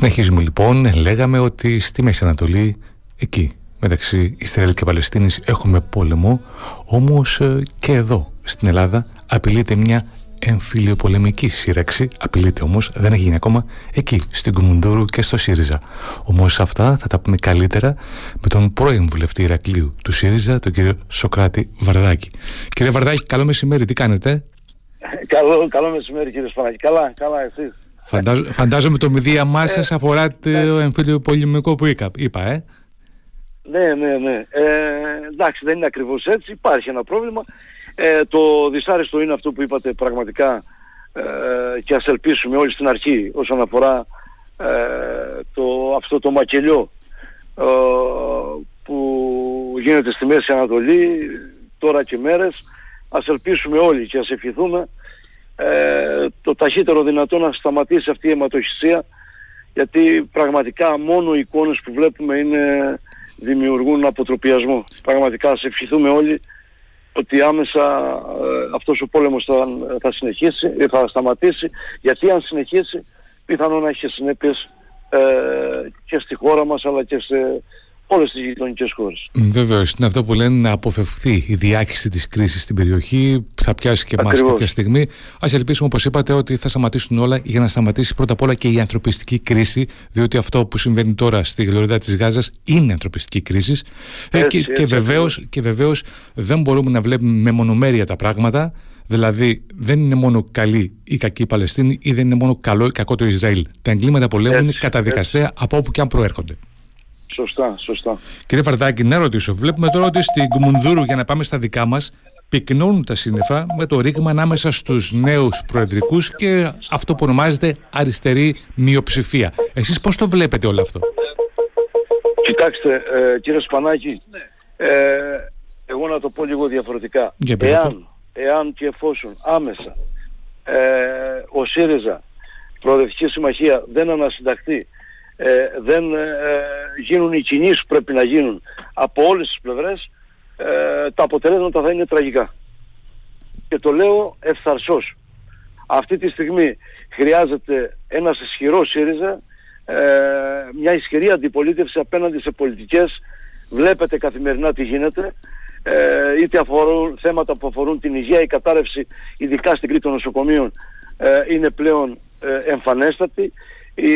Συνεχίζουμε λοιπόν, λέγαμε ότι στη Μέση Ανατολή, εκεί μεταξύ Ισραήλ και Παλαιστίνης έχουμε πόλεμο, όμως ε, και εδώ στην Ελλάδα απειλείται μια εμφυλιοπολεμική σύραξη, απειλείται όμως, δεν έχει γίνει ακόμα, εκεί, στην Κουμουνδούρου και στο ΣΥΡΙΖΑ. Όμως αυτά θα τα πούμε καλύτερα με τον πρώην βουλευτή Ηρακλείου του ΣΥΡΙΖΑ, τον κύριο Σοκράτη Βαρδάκη. Κύριε Βαρδάκη, καλό μεσημέρι, τι κάνετε; Καλό, καλό μεσημέρι κύριε Σπανάκη. Καλά, καλά εσείς; Φαντάζομαι το μηδίαμά σα αφορά το εμφύλιο πολεμικό που είπα, ε. Ναι, ναι, ναι. Ε, εντάξει, δεν είναι ακριβώς έτσι. Υπάρχει ένα πρόβλημα. Ε, το δυσάρεστο είναι αυτό που είπατε πραγματικά ε, και ας ελπίσουμε όλοι στην αρχή όσον αφορά ε, το, αυτό το μακελιό ε, που γίνεται στη Μέση Ανατολή τώρα και μέρες. Ας ελπίσουμε όλοι και ας ευχηθούμε ε, το ταχύτερο δυνατό να σταματήσει αυτή η αιματοχυσία γιατί πραγματικά μόνο οι εικόνες που βλέπουμε είναι, δημιουργούν αποτροπιασμό. Πραγματικά ας ευχηθούμε όλοι ότι άμεσα ε, αυτός ο πόλεμος θα, θα συνεχίσει, θα σταματήσει γιατί αν συνεχίσει πιθανόν να έχει συνέπειες ε, και στη χώρα μας αλλά και σε όλες τις γειτονικές χώρες. Βεβαίως. Είναι αυτό που λένε να αποφευχθεί η διάχυση της κρίσης στην περιοχή. Θα πιάσει και εμάς κάποια στιγμή. Α ελπίσουμε, όπως είπατε, ότι θα σταματήσουν όλα για να σταματήσει πρώτα απ' όλα και η ανθρωπιστική κρίση. Διότι αυτό που συμβαίνει τώρα στη γλωρίδα της Γάζας είναι ανθρωπιστική κρίση. Ε, και, και βεβαίως δεν μπορούμε να βλέπουμε με μονομέρεια τα πράγματα. Δηλαδή, δεν είναι μόνο καλή ή κακή η Παλαιστίνη ή δεν είναι μόνο καλό ή κακό το Ισραήλ. Τα εγκλήματα πολέμου είναι καταδικαστέα από όπου και αν προέρχονται. Σωστά, σωστά. Κύριε Βαρδάκη, να ρωτήσω. Βλέπουμε τώρα ότι στην Κουμουνδούρου, για να πάμε στα δικά μας, πυκνώνουν τα σύννεφα με το ρήγμα ανάμεσα στους νέους προεδρικούς και αυτό που ονομάζεται αριστερή μειοψηφία. Εσείς πώς το βλέπετε όλο αυτό; Κοιτάξτε, ε, κύριε Σπανάκη, ε, εγώ να το πω λίγο διαφορετικά. εάν, εάν και εφόσον άμεσα ε, ο ΣΥΡΙΖΑ Προοδευτική Συμμαχία δεν ανασυνταχθεί ε, δεν ε, γίνουν οι κινήσεις που πρέπει να γίνουν από όλες τις πλευρές, ε, τα αποτελέσματα θα είναι τραγικά. Και το λέω ευθαρσός. Αυτή τη στιγμή χρειάζεται ένας ισχυρός ΣΥΡΙΖΑ, ε, μια ισχυρή αντιπολίτευση απέναντι σε πολιτικές. Βλέπετε καθημερινά τι γίνεται, ε, είτε αφορούν θέματα που αφορούν την υγεία, η κατάρρευση ειδικά στην Κρήτη των νοσοκομείων ε, είναι πλέον εμφανέστατη οι,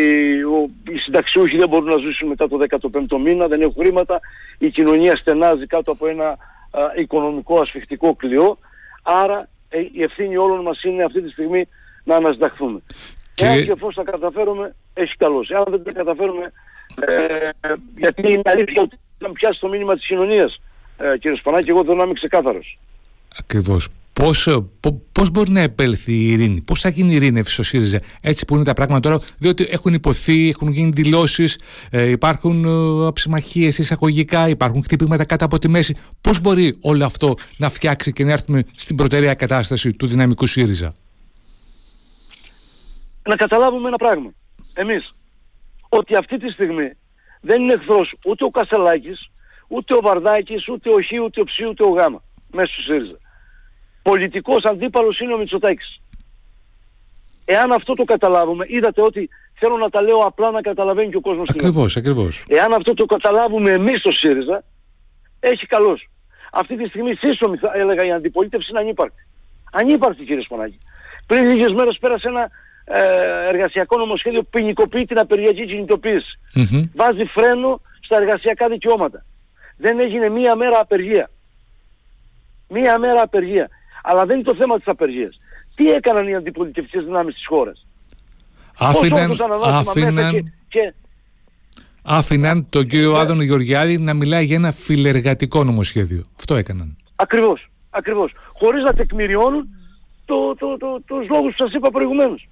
οι συνταξιούχοι δεν μπορούν να ζήσουν μετά το 15ο μήνα, δεν έχουν χρήματα, η κοινωνία στενάζει κάτω από ένα οικονομικό ασφιχτικό κλειό, άρα ε, η ευθύνη όλων μας είναι αυτή τη στιγμή να ανασυνταχθούμε. Και... Εάν και εφόσον τα καταφέρουμε, έχει καλώς. Εάν δεν τα καταφέρουμε, ε, γιατί είναι αλήθεια ότι θα πιάσει το μήνυμα της κοινωνίας, ε, κύριε Σπανάκη, εγώ θέλω να είμαι ξεκάθαρος. Ακριβώς. Πώς, ε, πώς μπορεί να επέλθει η ειρήνη, πώς θα γίνει η ειρήνευση στο ΣΥΡΙΖΑ έτσι που είναι τα πράγματα τώρα, διότι έχουν υποθεί, έχουν γίνει δηλώσεις, ε, υπάρχουν ε, αψημαχίες εισαγωγικά, υπάρχουν χτυπήματα κάτω από τη μέση. Πώς μπορεί όλο αυτό να φτιάξει και να έρθουμε στην προτεραία κατάσταση του δυναμικού ΣΥΡΙΖΑ; Να καταλάβουμε ένα πράγμα. Εμείς, ότι αυτή τη στιγμή δεν είναι εχθρός ούτε ο Κασελάκης, ούτε ο Βαρδάκης, ούτε ο Χ, ούτε ο Ψ, ούτε ο Γ μέσα στο ΣΥΡΙΖΑ πολιτικός αντίπαλος είναι ο Μητσοτάκης. Εάν αυτό το καταλάβουμε, είδατε ότι θέλω να τα λέω απλά να καταλαβαίνει και ο κόσμος Ακριβώς, ακριβώς. Εάν αυτό το καταλάβουμε εμείς στο ΣΥΡΙΖΑ, έχει καλώς. Αυτή τη στιγμή σύσσωμη θα έλεγα η αντιπολίτευση είναι ανύπαρκτη. Ανύπαρκτη κύριε Σπανάκη. Πριν λίγες μέρες πέρασε ένα ε, εργασιακό νομοσχέδιο που ποινικοποιεί την απεργιακή κινητοποίηση. Mm-hmm. Βάζει φρένο στα εργασιακά δικαιώματα. Δεν έγινε μία μέρα απεργία. Μία μέρα απεργία. Αλλά δεν είναι το θέμα της απεργίας. Τι έκαναν οι αντιπολιτευτικές δυνάμεις της χώρας; Άφηναν, άφηναν, και, άφηναν τον κύριο ε, Άδωνο Γεωργιάδη να μιλάει για ένα φιλεργατικό νομοσχέδιο. Αυτό έκαναν. Ακριβώς. Ακριβώς. Χωρίς να τεκμηριώνουν το, το, το, το, τους λόγους που σας είπα προηγουμένως.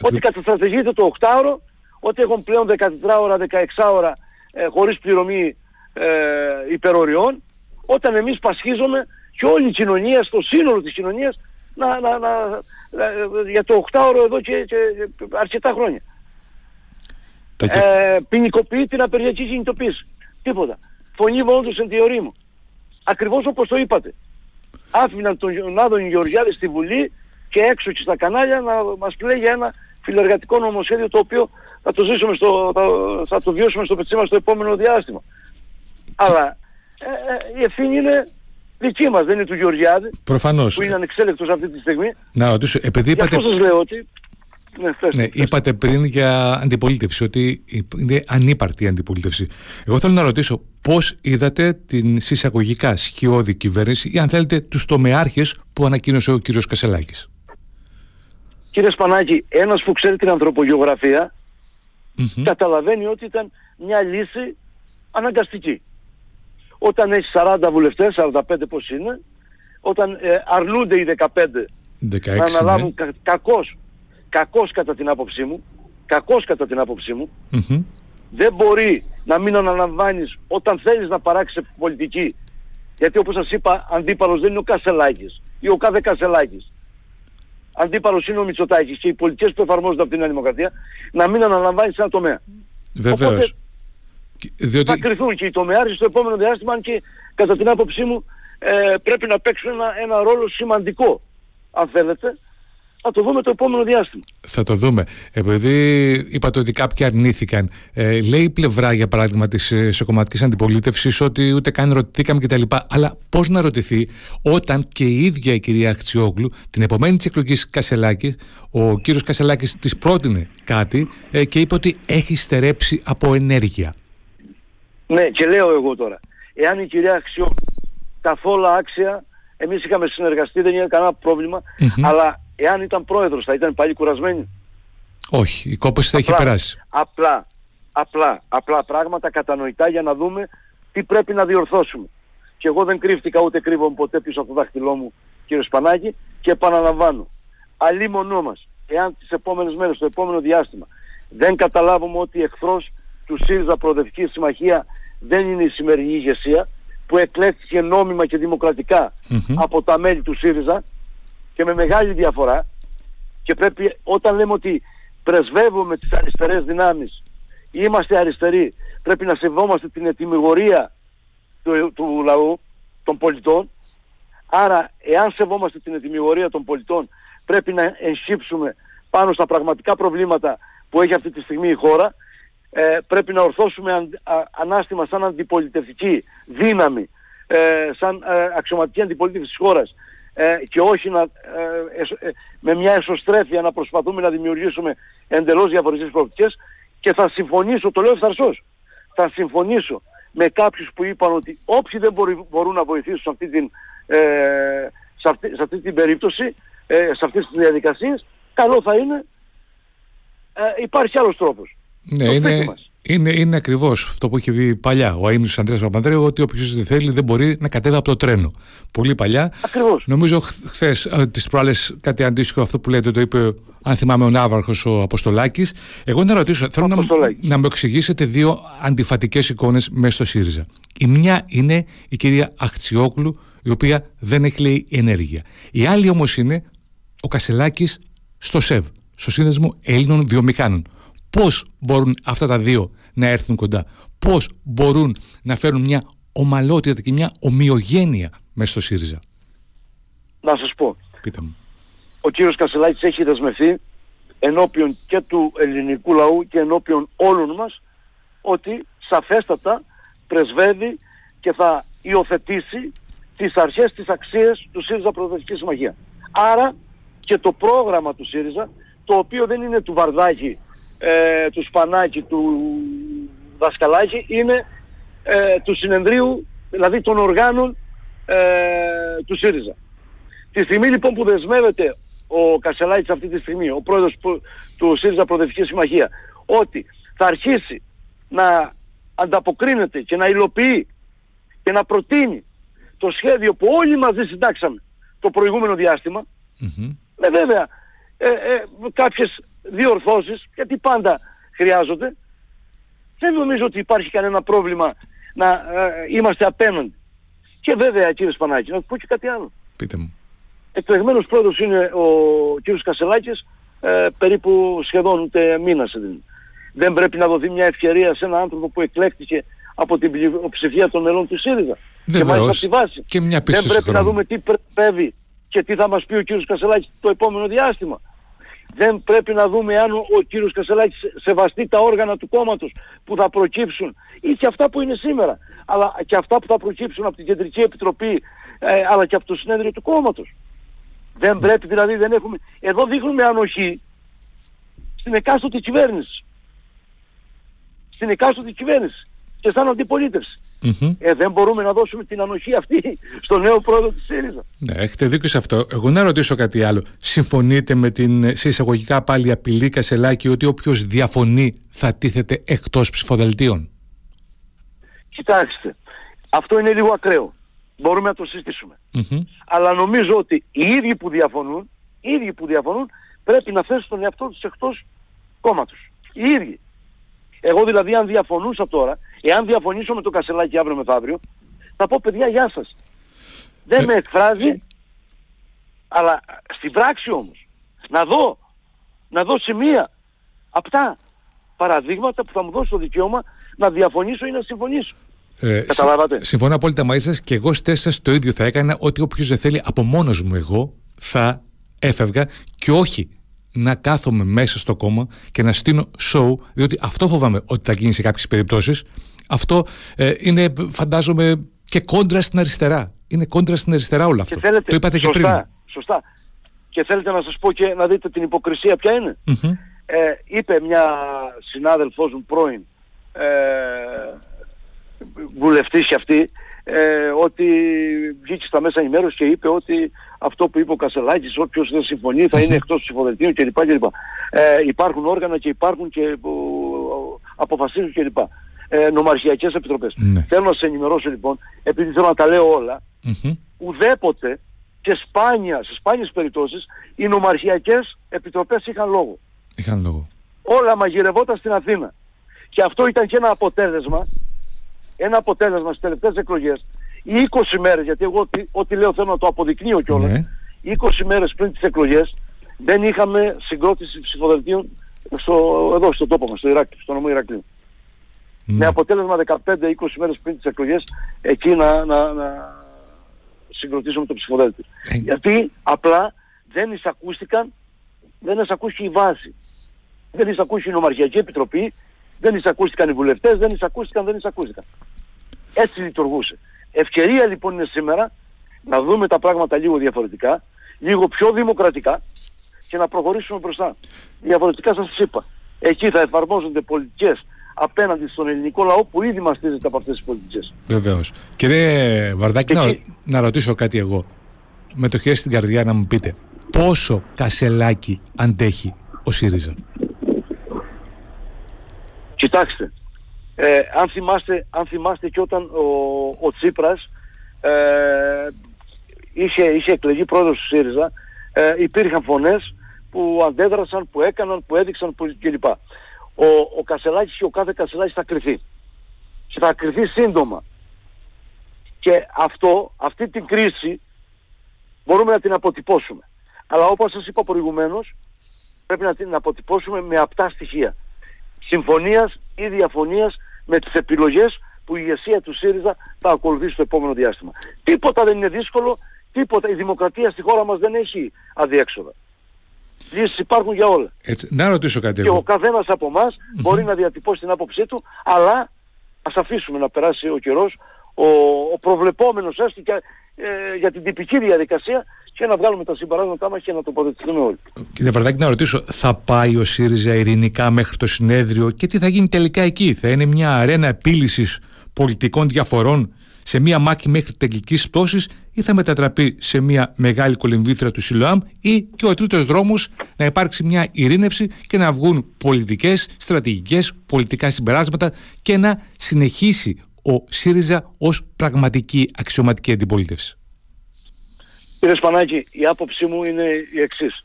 Ότι καταστρατηγείται το 8ωρο, ότι έχουν πλέον 14 ώρα, 16 ώρα ε, χωρίς πληρωμή ε, υπεροριών, όταν εμείς πασχίζουμε και όλη η κοινωνία, στο σύνολο της κοινωνίας, να, να, να, για το 8ωρο εδώ και, και αρκετά χρόνια. Ε, ποινικοποιεί την απεργιακή κινητοποίηση. Τίποτα. Φωνή μόνο του εν μου. Ακριβώς όπως το είπατε. Άφηναν τον Άδων Γεωργιάδης στη Βουλή και έξω και στα κανάλια να μας λέει για ένα φιλεργατικό νομοσχέδιο το οποίο θα το ζήσουμε στο, θα, θα το βιώσουμε στο πετσί μας στο επόμενο διάστημα. Αλλά ε, ε, η ευθύνη είναι δική μας, δεν είναι του Γεωργιάδη. Προφανώς. Που είναι ανεξέλεκτος αυτή τη στιγμή. Να ρωτήσω, επειδή είπατε... Γι' αυτό σας λέω ότι... Ναι, ναι, είπατε πριν για αντιπολίτευση, ότι είναι ανύπαρτη η αντιπολίτευση. Εγώ θέλω να ρωτήσω πώς είδατε την συσσαγωγικά σκιώδη κυβέρνηση ή αν θέλετε τους τομεάρχες που ανακοίνωσε ο κύριος Κασελάκης; Κύριε Σπανάκη, ένας που ξέρει την ανθρωπογεωγραφία καταλαβαίνει ότι ήταν μια λύση αναγκαστική. Όταν έχει 40 βουλευτές, 45 πώς είναι, όταν ε, αρνούνται οι 15 16, να αναλάβουν ναι. κακώς, κακώς κατά την άποψή μου, κακώς κατά την άποψή μου, δεν μπορεί να μην αναλαμβάνεις όταν θέλεις να παράξεις πολιτική. Γιατί όπως σας είπα, αντίπαλος δεν είναι ο Κασελάκης ή ο κάθε Κασελάκης. Αντίπαλος είναι ο Μητσοτάκης και οι πολιτικές που εφαρμόζονται από την Δημοκρατία να μην αναλαμβάνεις ένα τομέα. Βεβαίως. Διότι... Θα κρυθούν και οι τομεάρχες στο επόμενο διάστημα, αν και κατά την άποψή μου ε, πρέπει να παίξουν ένα, ένα ρόλο σημαντικό, αν θέλετε, θα το δούμε το επόμενο διάστημα. Θα το δούμε. Επειδή είπατε ότι κάποιοι αρνήθηκαν, ε, λέει η πλευρά για παράδειγμα της εσωκομματική αντιπολίτευσης ότι ούτε καν ρωτηθήκαμε κτλ. Αλλά πώς να ρωτηθεί όταν και η ίδια η κυρία Αχτσιόγλου την επομένη της εκλογής Κασελάκη, ο κύριος Κασελάκης της πρότεινε κάτι ε, και είπε ότι έχει στερέψει από ενέργεια. Ναι, και λέω εγώ τώρα, εάν η κυρία Αχτσιόγλου καθόλου άξια, εμείς είχαμε συνεργαστεί, δεν είχε κανένα αλλά εάν ήταν πρόεδρος θα ήταν πάλι κουρασμένη. Όχι, η κόπωση θα είχε περάσει. Απλά, απλά, απλά πράγματα κατανοητά για να δούμε τι πρέπει να διορθώσουμε. Και εγώ δεν κρύφτηκα ούτε κρύβομαι ποτέ πίσω από το δάχτυλό μου κύριο Σπανάκη και επαναλαμβάνω. Αλλή μονό μας, εάν τις επόμενες μέρες, το επόμενο διάστημα δεν καταλάβουμε ότι εχθρός του ΣΥΡΙΖΑ Προοδευτική Συμμαχία δεν είναι η σημερινή ηγεσία που εκλέχθηκε νόμιμα και δημοκρατικα από τα μέλη του ΣΥΡΙΖΑ και με μεγάλη διαφορά. Και πρέπει όταν λέμε ότι πρεσβεύουμε τις αριστερές δυνάμεις είμαστε αριστεροί πρέπει να σεβόμαστε την ετοιμιγορία του, του λαού των πολιτών. Άρα εάν σεβόμαστε την ετοιμιγορία των πολιτών πρέπει να ενσύψουμε πάνω στα πραγματικά προβλήματα που έχει αυτή τη στιγμή η χώρα ε, πρέπει να ορθώσουμε ανάστημα σαν αντιπολιτευτική δύναμη ε, σαν ε, αξιωματική αντιπολίτευση της χώρας. Ε, και όχι να, ε, ε, με μια εσωστρέφεια να προσπαθούμε να δημιουργήσουμε εντελώς διαφορετικές προοπτικές. Και θα συμφωνήσω, το λέω ευθαρσός, θα συμφωνήσω με κάποιους που είπαν ότι όποιοι δεν μπορούν να βοηθήσουν σε αυτή την, σε αυτή, σε αυτή την περίπτωση, σε αυτές τις διαδικασίες, καλό θα είναι, υπάρχει άλλος τρόπος. Ναι, είναι, είναι, είναι ακριβώς αυτό που είχε πει παλιά ο Αίμνη Αντρέα Παπανδρέου, ότι όποιος δεν θέλει δεν μπορεί να κατέβει από το τρένο. Πολύ παλιά. Ακριβώς. Νομίζω χθες, τις προάλλες, κάτι αντίστοιχο αυτό που λέτε, το είπε, αν θυμάμαι, ο Ναύαρχος ο Αποστολάκης. Εγώ να ρωτήσω, θέλω να, να μου εξηγήσετε δύο αντιφατικές εικόνες μέσα στο ΣΥΡΙΖΑ. Η μια είναι η κυρία Αχτσιόκλου, η οποία δεν έχει λέει ενέργεια. Η άλλη όμως είναι ο Κασελάκης στο ΣΕΒ, στο Σύνδεσμο Ελλήνων Βιομηχάνων. Πώς μπορούν αυτά τα δύο να έρθουν κοντά; Πώς μπορούν να φέρουν μια ομαλότητα και μια ομοιογένεια μέσα στο ΣΥΡΙΖΑ; Να σας πω. Πείτε μου. Ο κύριος Κασελάκης έχει δεσμευθεί ενώπιον και του ελληνικού λαού και ενώπιον όλων μας ότι σαφέστατα πρεσβεύει και θα υιοθετήσει τις αρχές, τις αξίες του ΣΥΡΙΖΑ Προοδευτική Συμμαχίας. Άρα και το πρόγραμμα του ΣΥΡΙΖΑ, το οποίο δεν είναι του Βαρδάκη ε, του Σπανάκη, του Δασκαλάκη είναι ε, του συνεδρίου, δηλαδή των οργάνων ε, του ΣΥΡΙΖΑ. Τη στιγμή λοιπόν που δεσμεύεται ο Κασελάκης αυτή τη στιγμή, ο πρόεδρος του ΣΥΡΙΖΑ Προοδευτικής Συμμαχίας, ότι θα αρχίσει να ανταποκρίνεται και να υλοποιεί και να προτείνει το σχέδιο που όλοι μαζί συντάξαμε το προηγούμενο διάστημα, mm-hmm. βέβαια ε, ε, κάποιες διορθώσεις, γιατί πάντα χρειάζονται, δεν νομίζω ότι υπάρχει κανένα πρόβλημα να ε, είμαστε απέναντι. Και βέβαια κύριε Σπανάκη, να πω και κάτι άλλο. Πείτε μου. Εκλεγμένος πρόεδρος είναι ο κύριος Κασελάκης ε, περίπου σχεδόν ούτε μήνας Δεν πρέπει να δοθεί μια ευκαιρία σε έναν άνθρωπο που εκλέχτηκε από την ψηφία των μελών του ΣΥΡΙΖΑ. Και μάλιστα από τη βάση. Και Δεν πρέπει να δούμε τι πρέπει και τι θα μας πει ο κύριος Κασελάκης το επόμενο διάστημα. Δεν πρέπει να δούμε αν ο, ο κύριος Κασελάκης σεβαστεί τα όργανα του κόμματος που θα προκύψουν ή και αυτά που είναι σήμερα. Αλλά και αυτά που θα προκύψουν από την Κεντρική Επιτροπή ε, αλλά και από το συνέδριο του κόμματος. Δεν πρέπει δηλαδή, δεν έχουμε... Εδώ δείχνουμε ανοχή στην εκάστοτε κυβέρνηση. Στην εκάστοτε κυβέρνηση και σαν αντιπολίτευση. Mm-hmm. Ε, δεν μπορούμε να δώσουμε την ανοχή αυτή στο νέο πρόεδρο της ΣΥΡΙΖΑ. Ναι, έχετε δίκιο σε αυτό. Εγώ να ρωτήσω κάτι άλλο. Συμφωνείτε με την σε εισαγωγικά πάλι απειλή Κασελάκη ότι όποιος διαφωνεί θα τίθεται εκτός ψηφοδελτίων; Κοιτάξτε, αυτό είναι λίγο ακραίο. Μπορούμε να το συζητήσουμε. Mm-hmm. Αλλά νομίζω ότι οι ίδιοι που διαφωνούν, οι ίδιοι που διαφωνούν πρέπει να θέσουν τον εαυτό τους εκτός κόμματος. Οι ίδιοι. Εγώ δηλαδή αν διαφωνούσα τώρα, εάν διαφωνήσω με το Κασελάκι αύριο μεθαύριο, θα πω παιδιά γεια σας. Δεν ε, με εκφράζει, ε. αλλά στην πράξη όμως, να δω, να δω σημεία, αυτά παραδείγματα που θα μου δώσει το δικαίωμα να διαφωνήσω ή να συμφωνήσω. Ε, Καταλάβατε; Συμφωνώ απόλυτα μαζί σας και εγώ στις το ίδιο θα έκανα ότι όποιος δεν θέλει από μόνος μου εγώ θα έφευγα και όχι να κάθομαι μέσα στο κόμμα και να στείλω show, διότι αυτό φοβάμαι ότι θα γίνει σε κάποιες περιπτώσεις. Αυτό ε, είναι, φαντάζομαι, και κόντρα στην αριστερά. Είναι κόντρα στην αριστερά όλο αυτό. Θέλετε, το είπατε σωστά, και πριν. Σωστά. Και θέλετε να σας πω και να δείτε την υποκρισία ποια είναι. Ε, είπε μια συνάδελφός μου πρώην ε, βουλευτής και αυτή ε, ότι βγήκε στα μέσα ενημέρωσης και είπε ότι αυτό που είπε ο Κασελάκης, όποιος δεν συμφωνεί θα είναι εκτός ψηφοδελτίου κλπ. κλπ. Ε, υπάρχουν όργανα και υπάρχουν και ε, αποφασίζουν κλπ. Ε, νομαρχιακές επιτροπές. Ναι. Θέλω να σε ενημερώσω λοιπόν, επειδή θέλω να τα λέω όλα, mm-hmm. ουδέποτε και σπάνια, σε σπάνιες περιπτώσεις, οι νομαρχιακές επιτροπές είχαν λόγο. Είχαν λόγο. Όλα μαγειρευόταν στην Αθήνα. Και αυτό ήταν και ένα αποτέλεσμα ένα αποτέλεσμα στις τελευταίες εκλογές οι 20 μέρες, γιατί εγώ ό,τι, λέω θέλω να το αποδεικνύω κιόλας, ναι. 20 μέρες πριν τις εκλογές δεν είχαμε συγκρότηση ψηφοδελτίων στο, εδώ στο τόπο μας, στο Ηράκλειο, στο νομό Ηρακλείου. Ναι. Με αποτέλεσμα 15-20 μέρες πριν τις εκλογές εκεί να, να, να συγκροτήσουμε το ψηφοδέλτιο. Ε. Γιατί απλά δεν εισακούστηκαν, δεν εισακούστηκε η βάση. Δεν εισακούστηκε η Νομαρχιακή Επιτροπή, δεν εισακούστηκαν οι βουλευτές, δεν εισακούστηκαν, δεν εισακούστηκαν. Έτσι λειτουργούσε. Ευκαιρία λοιπόν είναι σήμερα να δούμε τα πράγματα λίγο διαφορετικά, λίγο πιο δημοκρατικά και να προχωρήσουμε μπροστά. Διαφορετικά σας είπα. Εκεί θα εφαρμόζονται πολιτικές απέναντι στον ελληνικό λαό που ήδη μαστίζεται από αυτές τις πολιτικές. Βεβαίως. Κύριε Βαρδάκη, να, να ρωτήσω κάτι εγώ. Με το χέρι στην καρδιά να μου πείτε πόσο κασελάκι αντέχει ο ΣΥΡΙΖΑ; Κοιτάξτε, ε, αν, θυμάστε, αν θυμάστε και όταν ο, ο Τσίπρας ε, είχε, είχε εκλεγεί πρόεδρος του ΣΥΡΙΖΑ, ε, υπήρχαν φωνές που αντέδρασαν, που έκαναν, που έδειξαν κλπ. Ο, ο Κασελάκης και ο κάθε Κασελάκης θα κρυθεί. Και θα κρυθεί σύντομα. Και αυτό, αυτή την κρίση μπορούμε να την αποτυπώσουμε. Αλλά όπως σας είπα προηγουμένως, πρέπει να την αποτυπώσουμε με απτά στοιχεία συμφωνίας ή διαφωνίας με τις επιλογές που η ηγεσία του ΣΥΡΙΖΑ θα ακολουθήσει στο επόμενο διάστημα. Τίποτα δεν είναι δύσκολο, τίποτα. Η δημοκρατία στη χώρα μας δεν έχει αδιέξοδα. Λύσεις υπάρχουν για όλα. Έτσι, να ρωτήσω κάτι Και ο καθένας από εμάς μπορεί να διατυπώσει την άποψή του, αλλά ας αφήσουμε να περάσει ο καιρός, ο, ο προβλεπόμενος έστω και ε, για την τυπική διαδικασία και να βγάλουμε τα συμπαράγματά μας και να τοποθετηθούμε όλοι. Κύριε Βαρδάκη, να ρωτήσω, θα πάει ο ΣΥΡΙΖΑ ειρηνικά μέχρι το συνέδριο και τι θα γίνει τελικά εκεί; Θα είναι μια αρένα επίλυσης πολιτικών διαφορών σε μια μάχη μέχρι τελικής πτώσης ή θα μετατραπεί σε μια μεγάλη κολυμβήθρα του Σιλοάμ ή και ο τρίτος δρόμος να υπάρξει μια ειρήνευση και να βγουν πολιτικές, στρατηγικές, πολιτικά συμπεράσματα και να συνεχίσει ο ΣΥΡΙΖΑ ως πραγματική αξιωματική αντιπολίτευση. Κύριε Σπανάκη, η άποψή μου είναι η εξής.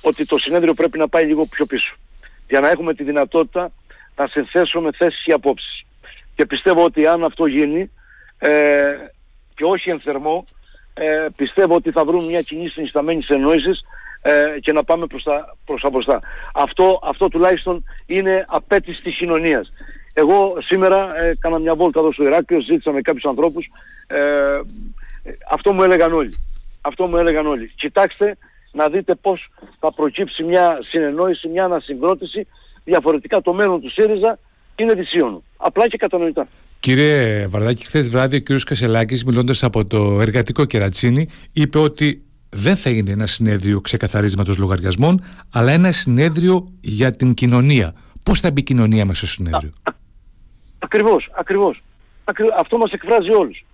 Ότι το συνέδριο πρέπει να πάει λίγο πιο πίσω. Για να έχουμε τη δυνατότητα να συνθέσουμε θέσεις και απόψεις. Και πιστεύω ότι αν αυτό γίνει ε, και όχι εν θερμό, ε, πιστεύω ότι θα βρουν μια κοινή συνισταμένη εννόησης ε, και να πάμε προς τα, προς τα μπροστά. Αυτό, αυτό τουλάχιστον είναι απέτηση της κοινωνίας. Εγώ σήμερα ε, έκανα μια βόλτα εδώ στο Ηράκλειο, ζήτησα με κάποιους ανθρώπους, ε, αυτό μου έλεγαν όλοι. Αυτό μου έλεγαν όλοι. Κοιτάξτε να δείτε πώς θα προκύψει μια συνεννόηση, μια ανασυγκρότηση. Διαφορετικά το μέλλον του ΣΥΡΙΖΑ είναι δυσίωνο. Απλά και κατανοητά. Κύριε Βαρδάκη, χθες βράδυ ο κ. Κασελάκης, μιλώντας από το εργατικό κερατσίνη, είπε ότι δεν θα είναι ένα συνέδριο ξεκαθαρίσματος λογαριασμών, αλλά ένα συνέδριο για την κοινωνία. Πώς θα μπει η κοινωνία μέσα στο συνέδριο; Ακριβώς, ακριβώς. Αυτό μας εκφράζει όλους.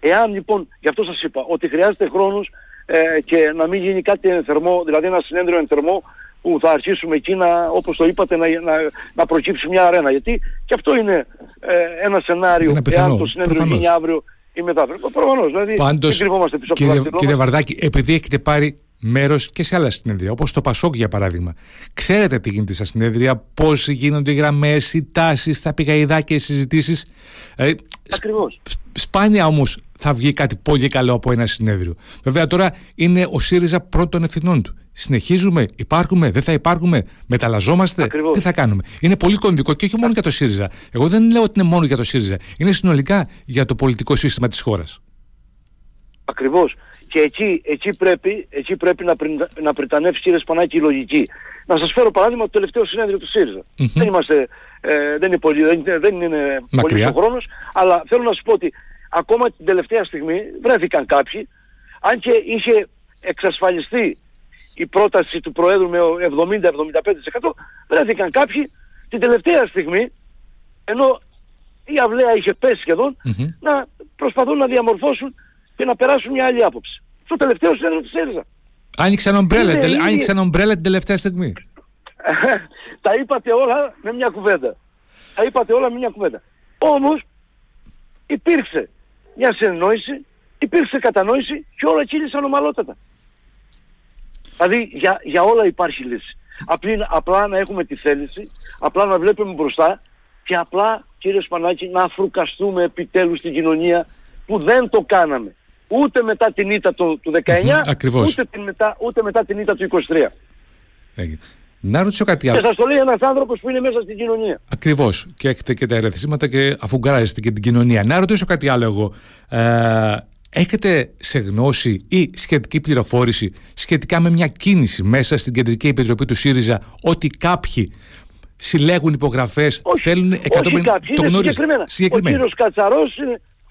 Εάν λοιπόν, γι' αυτό σας είπα, ότι χρειάζεται χρόνος ε, και να μην γίνει κάτι ενθερμό, δηλαδή ένα συνέδριο ενθερμό που θα αρχίσουμε εκεί να, όπως το είπατε, να, να, να προκύψει μια αρένα. Γιατί και αυτό είναι ε, ένα σενάριο, είναι εάν το συνέδριο προφανώς. γίνει αύριο ή μετά. Προφανώς, δηλαδή Πάντως, δεν κρυβόμαστε πίσω κύριε, από το Κύριε Βαρδάκη, επειδή έχετε πάρει μέρος και σε άλλα συνέδρια, όπως το Πασόκ για παράδειγμα. Ξέρετε τι γίνεται στα συνέδρια, πώς γίνονται οι γραμμές, οι τάσεις, τα πηγαϊδάκια, οι συζητήσεις. Ε, Ακριβώς. Σπάνια όμως θα βγει κάτι πολύ καλό από ένα συνέδριο. Βέβαια τώρα είναι ο ΣΥΡΙΖΑ πρώτων ευθυνών του. Συνεχίζουμε, υπάρχουμε, δεν θα υπάρχουμε, μεταλλαζόμαστε. Τι θα κάνουμε. Είναι πολύ κομβικό και όχι μόνο για το ΣΥΡΙΖΑ. Εγώ δεν λέω ότι είναι μόνο για το ΣΥΡΙΖΑ. Είναι συνολικά για το πολιτικό σύστημα της χώρας. Ακριβώς. Και εκεί, εκεί, πρέπει, εκεί πρέπει να, πρι, να πριτανεύσει κύριε Σπανάκη η λογική. Να σας φέρω παράδειγμα το τελευταίο συνέδριο του ΣΥΡΙΖΑ. Δεν, είμαστε, ε, δεν είναι πολύ, δεν, δεν είναι πολύ ο χρόνος, αλλά θέλω να σας πω ότι ακόμα την τελευταία στιγμή βρέθηκαν κάποιοι, αν και είχε εξασφαλιστεί η πρόταση του Προέδρου με 70-75% βρέθηκαν κάποιοι την τελευταία στιγμή, ενώ η αυλαία είχε πέσει σχεδόν, να προσπαθούν να διαμορφώσουν και να περάσουν μια άλλη άποψη. Στο τελευταίο συνέδριο της ΣΥΡΙΖΑ. Άνοιξαν ομπρέλα, τελε... άνοιξαν ομπρέλα την τελευταία στιγμή. τα είπατε όλα με μια κουβέντα. Τα είπατε όλα με μια κουβέντα. Όμως υπήρξε μια συνεννόηση, υπήρξε κατανόηση και όλα κύλησαν ομαλότατα. Δηλαδή για, για όλα υπάρχει λύση. Απλή, απλά να έχουμε τη θέληση, απλά να βλέπουμε μπροστά και απλά κύριε Σπανάκη να αφρουκαστούμε επιτέλους στην κοινωνία που δεν το κάναμε. Ούτε μετά την ήττα του, του 19, ούτε, την μετά, ούτε μετά την ήττα του 23. Έγινε. Να ρωτήσω κάτι άλλο. Και σας το λέει ένας άνθρωπος που είναι μέσα στην κοινωνία. Ακριβώς. Και έχετε και τα ερεθίσματα και αφού γκράζεστε και την κοινωνία. Να ρωτήσω κάτι άλλο εγώ. Ε, έχετε σε γνώση ή σχετική πληροφόρηση σχετικά με μια κίνηση μέσα στην Κεντρική Επιτροπή του ΣΥΡΙΖΑ ότι κάποιοι συλλέγουν υπογραφές, θέλουν 150. Όχι κάποιοι, το είναι συγκεκριμένα. Ο κύριος Κατσαρός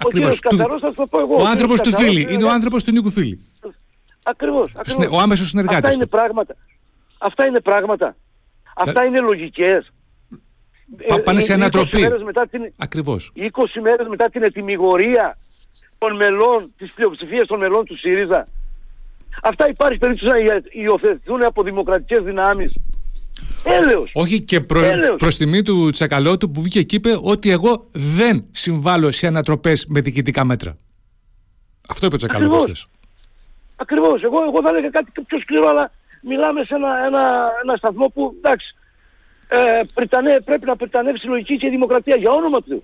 είναι. Ο κύριος Κατσαρό θα το πω εγώ. Ο άνθρωπος του Φίλη. Είναι ο άνθρωπος του Νίκου Φίλη. Ακριβώς. Ο άμεσος συνεργάτης. Αυτά είναι πράγματα. Αυτά είναι πράγματα. Αυτά είναι λογικές. Πα, πάνε σε ανατροπή. την, Ακριβώς. 20 μέρες μετά την ετοιμιγορία των μελών, της πλειοψηφίας των μελών του ΣΥΡΙΖΑ. Αυτά υπάρχει περίπτωση να υιοθετηθούν από δημοκρατικές δυνάμεις. Έλεος. Όχι και προ, προς τιμή του Τσακαλώτου που βγήκε και είπε ότι εγώ δεν συμβάλλω σε ανατροπές με διοικητικά μέτρα. Αυτό είπε ο Τσακαλώτος. Ακριβώς. Ακριβώς. Εγώ, εγώ θα έλεγα κάτι πιο σκληρό αλλά μιλάμε σε ένα, ένα, ένα σταθμό που εντάξει, ε, πρέπει να πριτανεύσει η λογική και η δημοκρατία για όνομα του.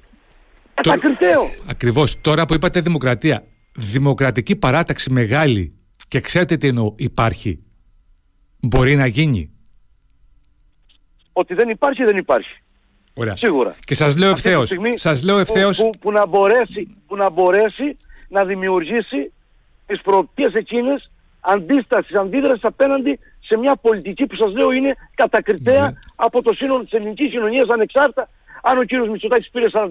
Κατακριτέο. Ακριβώς. Τώρα που είπατε δημοκρατία, δημοκρατική παράταξη μεγάλη και ξέρετε τι εννοώ υπάρχει, μπορεί να γίνει. Ότι δεν υπάρχει, δεν υπάρχει. Ωραία. Σίγουρα. Και σας λέω ευθέως. Σας λέω ευθέως... Που, που, να μπορέσει, που να μπορέσει να δημιουργήσει τις προοπτικές εκείνες αντίστασης, αντίδρασης απέναντι σε μια πολιτική που σας λέω είναι κατακριτέα ναι. από το σύνολο της ελληνικής κοινωνίας ανεξάρτητα αν ο κύριος Μητσοτάκης πήρε 42%.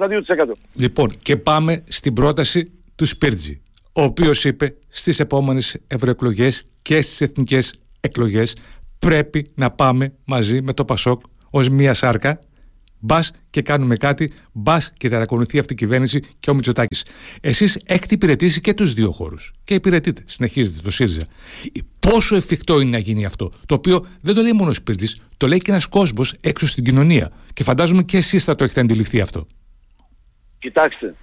Λοιπόν, και πάμε στην πρόταση του Σπίρτζη, ο οποίος είπε στις επόμενες ευρωεκλογές και στις εθνικές εκλογές πρέπει να πάμε μαζί με το Πασόκ ως μία σάρκα Μπας και κάνουμε κάτι, μπας και ταρακολουθεί αυτή η κυβέρνηση και ο Μητσοτάκης. Εσείς έχετε υπηρετήσει και τους δύο χώρους. Και υπηρετείτε, συνεχίζετε το ΣΥΡΙΖΑ. Πόσο εφικτό είναι να γίνει αυτό, το οποίο δεν το λέει μόνο ο Σπίρτη, το λέει και ένας κόσμος έξω στην κοινωνία. Και φαντάζομαι και εσείς θα το έχετε αντιληφθεί αυτό. Κοιτάξτε,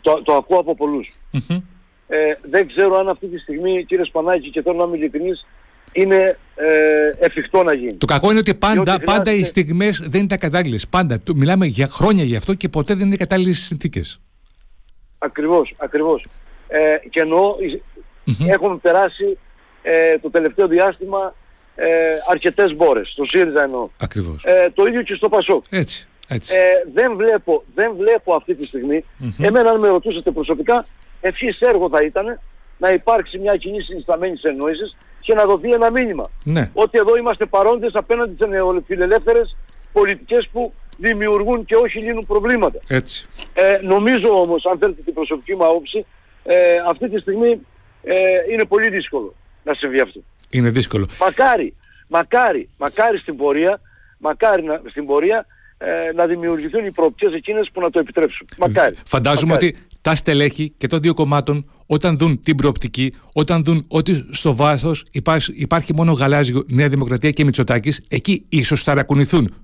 το, το ακούω από Ε, δεν ξέρω αν αυτή τη στιγμή, κύριε Σπανάκη, και θέλω να είμαι ειλικρινής, είναι ε, εφικτό να γίνει. Το κακό είναι ότι πάντα, πάντα οι στιγμές δεν ήταν κατάλληλες. Πάντα. Μιλάμε για χρόνια γι' αυτό και ποτέ δεν είναι κατάλληλες συνθήκες. Ακριβώς, ακριβώς. Ε, και εννοώ, έχουμε περάσει ε, το τελευταίο διάστημα ε, αρκετές μπόρες, στο ΣΥΡΙΖΑ εννοώ. Ακριβώς. Ε, το ίδιο και στο ΠΑΣΟΚ. Έτσι, έτσι. Ε, δεν, βλέπω, δεν βλέπω αυτή τη στιγμή, εμένα αν με ρωτούσατε προσωπικά, ευχής έργο θα ήταν να υπάρξει μια κοινή συνισταμένη εννόησης και να δοθεί ένα μήνυμα. Ναι. Ότι εδώ είμαστε παρόντες απέναντι σε νεοφιλελεύθερες πολιτικές που δημιουργούν και όχι λύνουν προβλήματα. Έτσι. Ε, νομίζω όμως, αν θέλετε την προσωπική μου άποψη, ε, αυτή τη στιγμή ε, είναι πολύ δύσκολο να συμβεί αυτό. Είναι δύσκολο. Μακάρι, μακάρι, μακάρι στην πορεία, μακάρι να, στην πορεία ε, να δημιουργηθούν οι προοπτικές εκείνες που να το επιτρέψουν. Μακάρι. Φαντάζομαι μακάρι. ότι τα στελέχη και των δύο κομμάτων όταν δουν την προοπτική, όταν δουν ότι στο βάθος υπάρχει, υπάρχει μόνο γαλάζιο Νέα Δημοκρατία και Μητσοτάκης, εκεί ίσως θα ρακουνηθούν.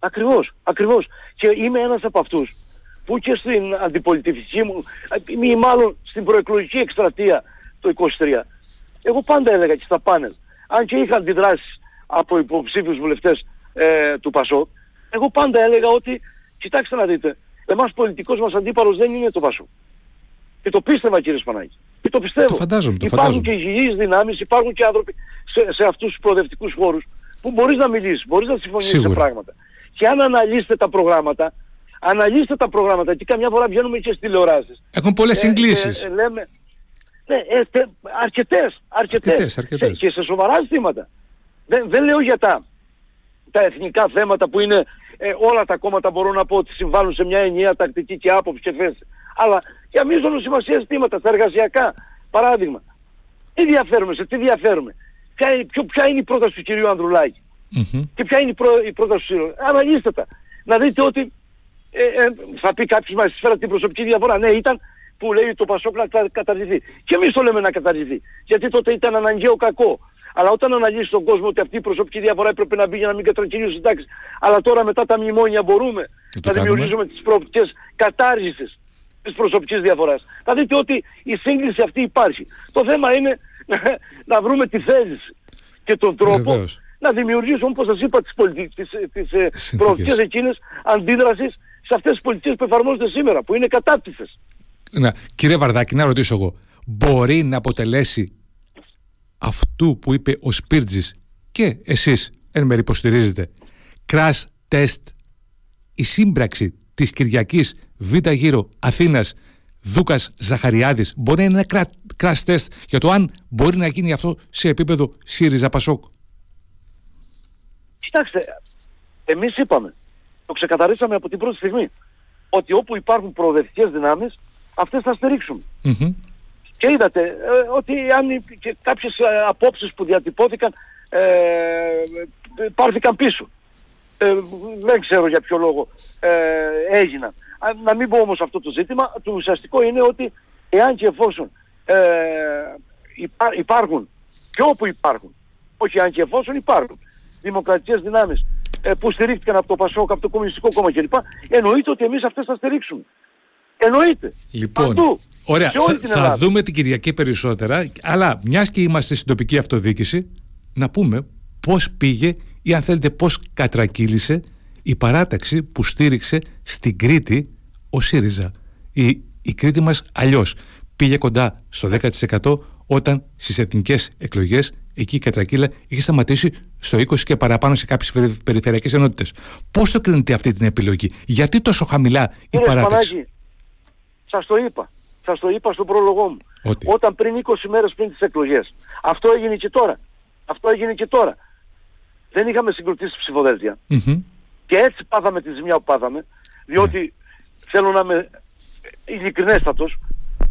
Ακριβώς, ακριβώς. Και είμαι ένας από αυτούς που και στην αντιπολιτευτική μου, ή μάλλον στην προεκλογική εκστρατεία το 23, εγώ πάντα έλεγα και στα πάνελ, αν και είχα αντιδράσεις από υποψήφιους βουλευτές ε, του Πασό, εγώ πάντα έλεγα ότι, κοιτάξτε να δείτε, εμάς πολιτικός μας αντίπαλος δεν είναι το Πασό. Και το πίστευα κύριε Σπανάκη. Και το πιστεύω. Το φαντάζομαι, το υπάρχουν φαντάζομαι. και υγιείς δυνάμεις, υπάρχουν και άνθρωποι σε, σε αυτούς τους προοδευτικούς χώρους που μπορείς να μιλήσεις, μπορείς να συμφωνήσεις σε πράγματα. Και αν αναλύσετε τα προγράμματα, αναλύστε τα προγράμματα και καμιά φορά βγαίνουμε και στις τηλεοράσεις. Έχουν πολλές ε, συγκλήσεις. Ε, λέμε, ναι, ε, τε, αρκετές, αρκετές, αρκετές, αρκετές. και σε σοβαρά ζητήματα. Δεν, δεν λέω για τα, τα εθνικά θέματα που είναι ε, όλα τα κόμματα μπορώ να πω ότι συμβάλλουν σε μια ενιαία τακτική και άποψη και θέση. Αλλά για μείζονο σημασία ζητήματα, στα εργασιακά, παράδειγμα. Τι διαφέρουμε, σε τι διαφέρουμε; Ποια είναι, ποιο, ποια είναι η πρόταση του κυρίου Ανδρουλάκη; Mm-hmm. Και ποια είναι η, πρό, η πρόταση του κυρίου. Αναλύστε τα. Να δείτε ότι ε, ε, θα πει κάποιος μας φέρα την προσωπική διαφορά. Ναι, ήταν που λέει το Πασόκ να καταργηθεί. Και εμείς το λέμε να καταργηθεί. Γιατί τότε ήταν αναγκαίο κακό. Αλλά όταν αναλύσεις τον κόσμο ότι αυτή η προσωπική διαφορά έπρεπε να μπει για να μην κατρακυλήσουν συντάξει. Αλλά τώρα μετά τα μνημόνια μπορούμε να δημιουργήσουμε τις προοπτικές κατάργησης της προσωπικής διαφοράς. Θα δείτε ότι η σύγκληση αυτή υπάρχει. Το θέμα είναι να βρούμε τη θέληση και τον τρόπο Βεβαίως. να δημιουργήσουμε, όπως σας είπα, τις, πολιτι... τις, τις ε, προοπτικές εκείνες αντίδρασης σε αυτές τις πολιτικές που εφαρμόζονται σήμερα, που είναι κατάπτυστες. Να, κύριε Βαρδάκη, να ρωτήσω εγώ. Μπορεί να αποτελέσει αυτού που είπε ο Σπίρτζης και εσείς εν μέρει υποστηρίζετε crash test η σύμπραξη της Κυριακής Β' γύρω Αθήνας Δούκας Ζαχαριάδης μπορεί να είναι ένα crash test για το αν μπορεί να γίνει αυτό σε επίπεδο ΣΥΡΙΖΑ Πασόκ. Κοιτάξτε, εμείς είπαμε, το ξεκαθαρίσαμε από την πρώτη στιγμή, ότι όπου υπάρχουν προοδευτικές δυνάμεις, αυτές θα στηρίξουμε. Mm-hmm. Και είδατε ε, ότι αν και κάποιες ε, απόψεις που διατυπώθηκαν ε, πάρθηκαν πίσω. Ε, δεν ξέρω για ποιο λόγο ε, έγιναν. Να μην πω όμως αυτό το ζήτημα, το ουσιαστικό είναι ότι εάν και εφόσον ε, υπά, υπάρχουν και όπου υπάρχουν, όχι αν και εφόσον υπάρχουν δημοκρατικές δυνάμεις ε, που στηρίχθηκαν από το ΠΑΣΟΚ, από το Κομμουνιστικό Κόμμα κλπ. Εννοείται ότι εμείς αυτές θα στηρίξουμε. Εννοείται. Λοιπόν, Παντού. ωραία. Σε όλη Θα, την θα Ελλάδα. δούμε την Κυριακή περισσότερα, αλλά μιας και είμαστε στην τοπική αυτοδιοίκηση, να πούμε πώς πήγε ή αν θέλετε πώς κατρακύλησε η παράταξη που στήριξε στην Κρήτη ο ΣΥΡΙΖΑ. Η, η Κρήτη μας αλλιώς πήγε κοντά στο 10% όταν στις εθνικές εκλογές εκεί η κατρακύλα είχε σταματήσει στο 20% και παραπάνω σε κάποιες περιφερειακές ενότητες. Πώς το κρίνετε αυτή την επιλογή, γιατί τόσο χαμηλά η Κύριε παράταξη; Σπανάκη, σας το είπα. Σας το είπα στον πρόλογό μου. Ότι; Όταν πριν 20 μέρες πριν τις εκλογές. Αυτό έγινε και τώρα. Αυτό έγινε και τώρα. Δεν είχαμε συγκροτήσει ψηφοδέλτια. Mm-hmm. Και έτσι πάθαμε τη ζημιά που πάθαμε. Διότι Ναι. θέλω να είμαι ειλικρινέστατος.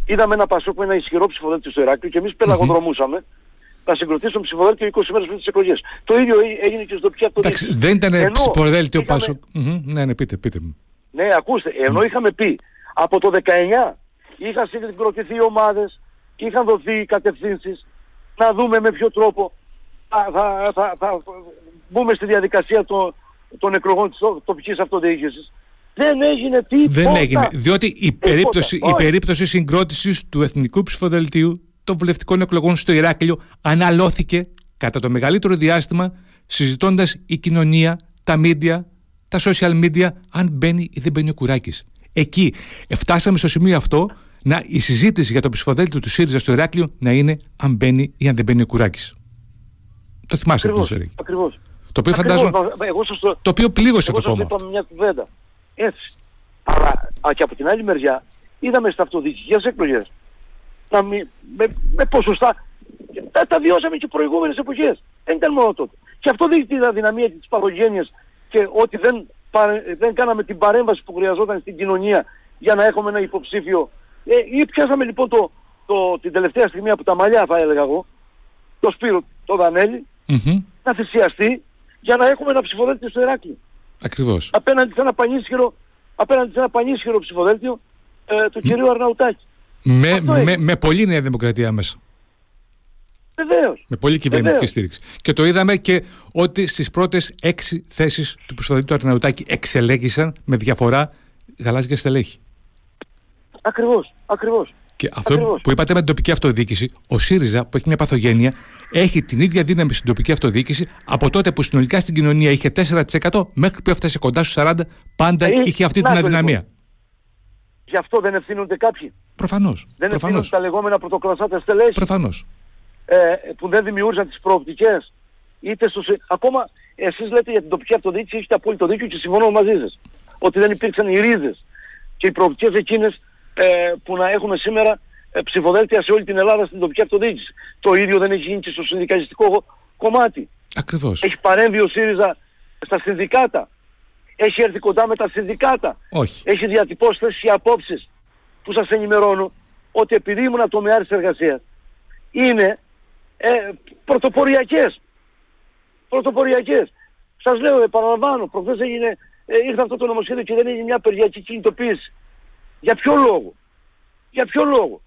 Είδαμε ένα Πασόκ με ένα ισχυρό ψηφοδέλτιο στο Ηράκλειο και εμείς πελαγοδρομούσαμε να συγκροτήσουμε ψηφοδέλτιο 20 μέρες πριν τις εκλογές. Το ίδιο έ- έγινε και στην τοπική αυτοδιοίκηση. Εντάξει, δεν ήταν Ενώ ψηφοδέλτιο είχαμε- Πάσο. Μμμ, Ναι, ναι, πείτε, πείτε μου. Ναι, ακούστε, ενώ είχαμε πει από το 19 είχαν συγκροτηθεί ομάδες, είχαν δοθεί κατευθύνσεις, να δούμε με ποιο τρόπο θα, θα, θα, θα μπούμε στη διαδικασία των, των εκλογών της το- τοπικής αυτοδιοίκησης. Δεν έγινε τίποτα. Δεν έγινε. Διότι η περίπτωση, η Όχι. περίπτωση συγκρότησης του εθνικού ψηφοδελτίου των βουλευτικών εκλογών στο Ηράκλειο αναλώθηκε κατά το μεγαλύτερο διάστημα συζητώντας η κοινωνία, τα media, τα social media, αν μπαίνει ή δεν μπαίνει ο Κουράκης. Εκεί φτάσαμε στο σημείο αυτό να η συζήτηση για το ψηφοδέλτιο του ΣΥΡΙΖΑ στο Ηράκλειο να είναι αν μπαίνει ή αν δεν μπαίνει ο Κουράκης. Το θυμάσαι Ακριβώς, αυτό, Σερή. ακριβώς. Το οποίο Ακριβώς, φαντάζομαι. μα- Εγώ σας το, Το οποίο πλήγωσε εγώ το σας κόμμα. είπα μια κουβέντα. Έτσι. Αλλά α, και από την άλλη μεριά είδαμε στα αυτοδιοικητικές εκλογές να με, με ποσοστά. Τα, τα βιώσαμε και προηγούμενες εποχές. Δεν ήταν μόνο τότε. Και αυτό δείχνει την αδυναμία της παθογένειας και ότι δεν, δεν κάναμε την παρέμβαση που χρειαζόταν στην κοινωνία για να έχουμε ένα υποψήφιο. Ε, ή πιάσαμε λοιπόν το, το, την τελευταία στιγμή από τα μαλλιά θα έλεγα εγώ, το Σπύρο, το δανελη να θυσιαστεί για να έχουμε ένα ψηφοδέλτιο στο Ηράκλειο. Ακριβώς. Απέναντι σε ένα πανίσχυρο, απέναντι σε ένα πανίσχυρο ψηφοδέλτιο ε, του κυρίου Αρναουτάκη. Με, με, με πολύ νέα δημοκρατία μέσα. Βεβαίως. Με πολύ κυβερνητική στήριξη. Και το είδαμε και ότι στις πρώτες έξι θέσεις του ψηφοδέλτιου Αρναουτάκη εξελέγησαν με διαφορά γαλάζια στελέχη. Ακριβώς, ακριβώς. Και αυτό που είπατε με την τοπική αυτοδιοίκηση, ο ΣΥΡΙΖΑ που έχει μια παθογένεια έχει την ίδια δύναμη στην τοπική αυτοδιοίκηση από τότε που συνολικά στην κοινωνία είχε 4% μέχρι που έφτασε κοντά στους 40%. Πάντα ε, είχε αυτή την αδυναμία. Λοιπόν. Γι' αυτό δεν ευθύνονται κάποιοι. Προφανώς. Δεν ευθύνονται τα λεγόμενα πρωτοκλασσάτα στελέχη. Προφανώς. Ε, που δεν δημιούργησαν τις προοπτικές. Είτε στο... Ακόμα εσείς λέτε για την τοπική αυτοδιοίκηση, έχετε απόλυτο δίκιο και συμφωνώ μαζί σας. Ότι δεν υπήρξαν οι ρίζες και οι προοπτικές εκείνες ε, που να έχουμε σήμερα ε, ψηφοδέλτια σε όλη την Ελλάδα στην τοπική αυτοδιοίκηση. Το ίδιο δεν έχει γίνει και στο συνδικαλιστικό κομμάτι. Ακριβώς. Έχει παρέμβει ο ΣΥΡΙΖΑ στα συνδικάτα. Έχει έρθει κοντά με τα συνδικάτα. Όχι. Έχει διατυπώσει θέσεις και απόψεις που σας ενημερώνω ότι επειδή ήμουν ατομιάρης εργασίας είναι ε, πρωτοποριακές. Πρωτοποριακές. Σας λέω, επαναλαμβάνω, προχθές έγινε, ε, ήρθε αυτό το νομοσχέδιο και δεν έγινε μια περιακή κινητοποίηση. Για ποιο λόγο; Για ποιο λόγο;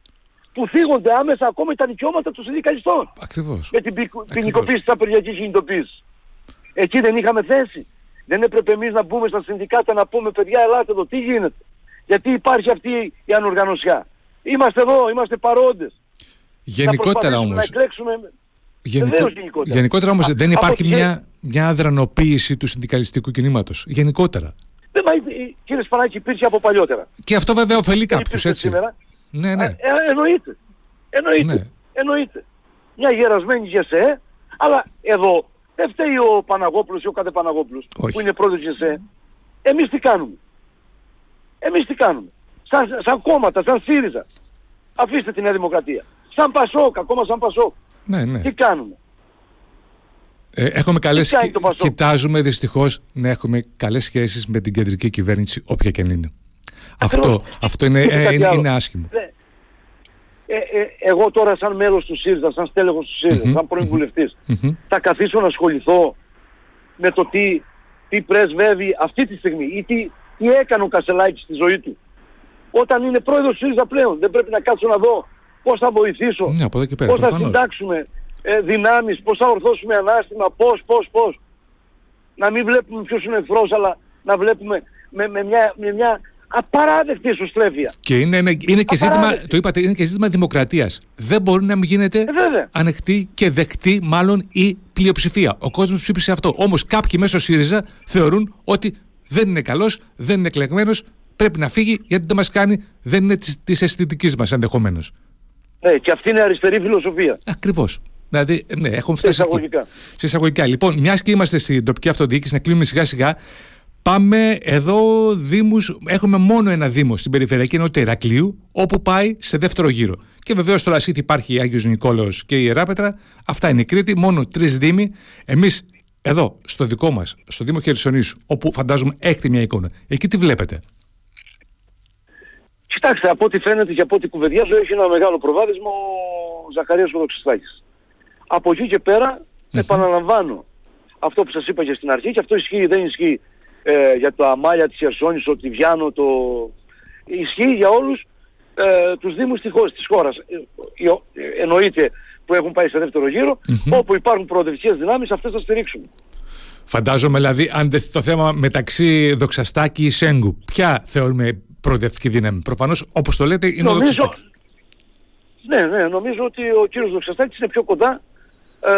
Που θίγονται άμεσα ακόμα τα δικαιώματα των συνδικαλιστών. Ακριβώς. Με την ποινικοποίηση της απεργιακής κινητοποίησης. Εκεί δεν είχαμε θέση. Δεν έπρεπε εμείς να μπούμε στα συνδικάτα να πούμε παιδιά ελάτε εδώ τι γίνεται; Γιατί υπάρχει αυτή η ανοργανωσιά; Είμαστε εδώ, είμαστε παρόντες. Γενικότερα όμως. Να εκλέξουμε... Γενικο... γενικότερα. γενικότερα όμως δεν υπάρχει μια, μια αδρανοποίηση του συνδικαλιστικού κινήματος. Γενικότερα. Δεν, μα, κύριε Σπανάκη, υπήρχε από παλιότερα. Και αυτό βέβαια ωφελεί κάποιους, έτσι. Σήμερα. Ναι, ναι. Ε, εννοείται. Εννοείται. Ναι. εννοείται. Μια γερασμένη ΓΕΣΕ, αλλά εδώ δεν φταίει ο Παναγόπουλος ή ο κάθε Παναγόπουλος που είναι πρόεδρος ΓΕΣΕ. Εμείς τι κάνουμε; Εμείς τι κάνουμε; Σαν, σαν κόμματα, σαν ΣΥΡΙΖΑ. Αφήστε την Νέα Δημοκρατία. Σαν Πασόκ, ακόμα σαν Πασόκ. Ναι, ναι. Τι κάνουμε; Ε, έχουμε καλές, κοιτάζουμε δυστυχώς να έχουμε καλές σχέσεις με την κεντρική κυβέρνηση όποια και αν είναι. Αυτό, αυτό είναι, ε, είναι, είναι, άσχημο. Ε, ε, εγώ τώρα σαν μέλος του ΣΥΡΙΖΑ, σαν στέλεχος του ΣΥΡΙΖΑ, σαν πρώην βουλευτής, θα καθίσω να ασχοληθώ με το τι, τι πρεσβεύει αυτή τη στιγμή ή τι, τι έκανε ο Κασελάκης στη ζωή του. Όταν είναι πρόεδρος του ΣΥΡΙΖΑ πλέον, δεν πρέπει να κάτσω να δω πώς θα βοηθήσω, ναι, πώς θα συντάξουμε ε, δυνάμεις, πώς θα ορθώσουμε ανάστημα, πώς, πώς, πώς. Να μην βλέπουμε ποιος είναι εχθρός, αλλά να βλέπουμε με, με, μια, με μια απαράδεκτη ισοστρέφεια. Και είναι, είναι, είναι και ζήτημα, το είπατε, είναι και ζήτημα δημοκρατίας. Δεν μπορεί να μην γίνεται ε, ανεκτή και δεκτή μάλλον η πλειοψηφία. Ο κόσμος ψήφισε αυτό. Όμως κάποιοι μέσω ΣΥΡΙΖΑ θεωρούν ότι δεν είναι καλός, δεν είναι εκλεγμένος, πρέπει να φύγει γιατί δεν μας κάνει, δεν είναι της, της αισθητικής μας ενδεχομένως. Ναι, και αυτή είναι αριστερή φιλοσοφία. Ακριβώς. Δηλαδή, ναι, έχουν φτάσει. Σε εισαγωγικά. Σε εισαγωγικά. Λοιπόν, μιας και είμαστε στην τοπική αυτοδιοίκηση, να κλείνουμε σιγά σιγά. Πάμε εδώ δήμους, έχουμε μόνο ένα δήμο στην περιφερειακή ενότητα Ηρακλείου, όπου πάει σε δεύτερο γύρο. Και βεβαίως στο Λασίτη υπάρχει η Άγιος Νικόλαος και η Ιεράπετρα. Αυτά είναι η Κρήτη, μόνο τρεις δήμοι. Εμείς εδώ, στο δικό μας, στο Δήμο Χερσονήσου, όπου φαντάζομαι έχετε μια εικόνα. Εκεί τι βλέπετε; Κοιτάξτε, από ό,τι φαίνεται και από ό,τι κουβεντιάζω έχει ένα μεγάλο προβάδισμα ο Ζαχαρίας Κοδοξιστάκης. Από εκεί και πέρα επαναλαμβάνω αυτό που σας είπα και στην αρχή και αυτό ισχύει δεν ισχύει ε, για τα μάλια της Χερσόνης, το Τιβιάνο, το... ισχύει για όλους ε, τους δήμους της χώρας. Ε, ε, εννοείται που έχουν πάει σε δεύτερο όπου υπάρχουν προοδευτικές δυνάμεις αυτές θα στηρίξουμε. Φαντάζομαι δηλαδή αν το θέμα μεταξύ Δοξαστάκη ή Σέγκου, ποια θεωρούμε προοδευτική δύναμη. Προφανώς όπως το λέτε είναι νομίζω, ο Δοξαστάκης. Ναι, ναι, νομίζω ότι ο κύριος Δοξαστάκης είναι πιο κοντά ε,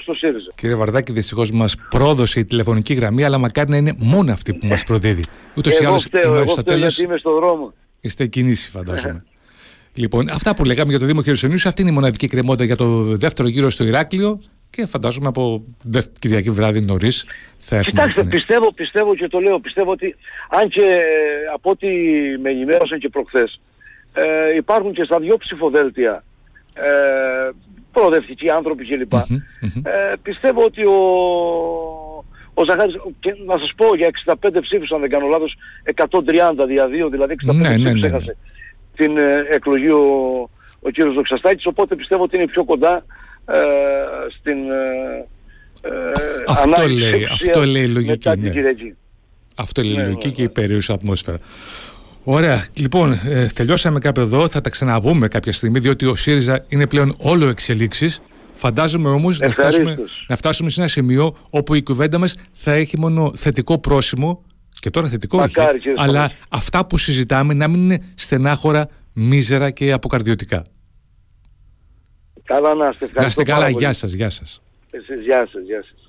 στο ΣΥΡΙΖΑ. Κύριε Βαρδάκη, δυστυχώς μας πρόδωσε η τηλεφωνική γραμμή, αλλά μακάρι να είναι μόνο αυτή που μας προδίδει. Ούτως ή άλλως, εγώ στο τέλος. είμαι στο δρόμο. Είστε κινήσει, φαντάζομαι. λοιπόν, αυτά που λέγαμε για το Δήμο Χερσονήσου, αυτή είναι η μοναδική κρεμότητα για το δεύτερο γύρο στο Ηράκλειο και φαντάζομαι από Κυριακή βράδυ νωρίς θα έχουμε. Κοιτάξτε, πιστεύω, πιστεύω και το λέω, πιστεύω ότι αν και από ό,τι με ενημέρωσαν και προχθές, ε, υπάρχουν και στα δυο ψηφοδέλτια ε, προοδευτικοί άνθρωποι κλπ. Ε, πιστεύω ότι ο, ο Ζαχάρης, και να σας πω για 65 ψήφους αν δεν κάνω λάθος, 130 δια 2, δηλαδή 65 ναι, ναι, ψήφους ναι, ναι. έχασε την ε, εκλογή ο, ο κύριος Δοξαστάκης, οπότε πιστεύω ότι είναι πιο κοντά ε, στην ε, ε αυτό, λέει, αυτό λέει η λογική. Ναι. Αυτό λέει η λογική και η περιούσα ατμόσφαιρα. Ωραία. Λοιπόν, ε, τελειώσαμε κάπου εδώ. Θα τα ξαναβούμε κάποια στιγμή, διότι ο ΣΥΡΙΖΑ είναι πλέον όλο εξελίξεις. Φαντάζομαι όμως να φτάσουμε, να φτάσουμε σε ένα σημείο όπου η κουβέντα μας θα έχει μόνο θετικό πρόσημο. Και τώρα θετικό Μακάρι, όχι, αλλά αυτά που συζητάμε να μην είναι στενάχωρα, μίζερα και αποκαρδιωτικά. Καλά να είστε. Να είστε καλά. Γεια σας. Γεια σας. Γεια σας. Γεια σας.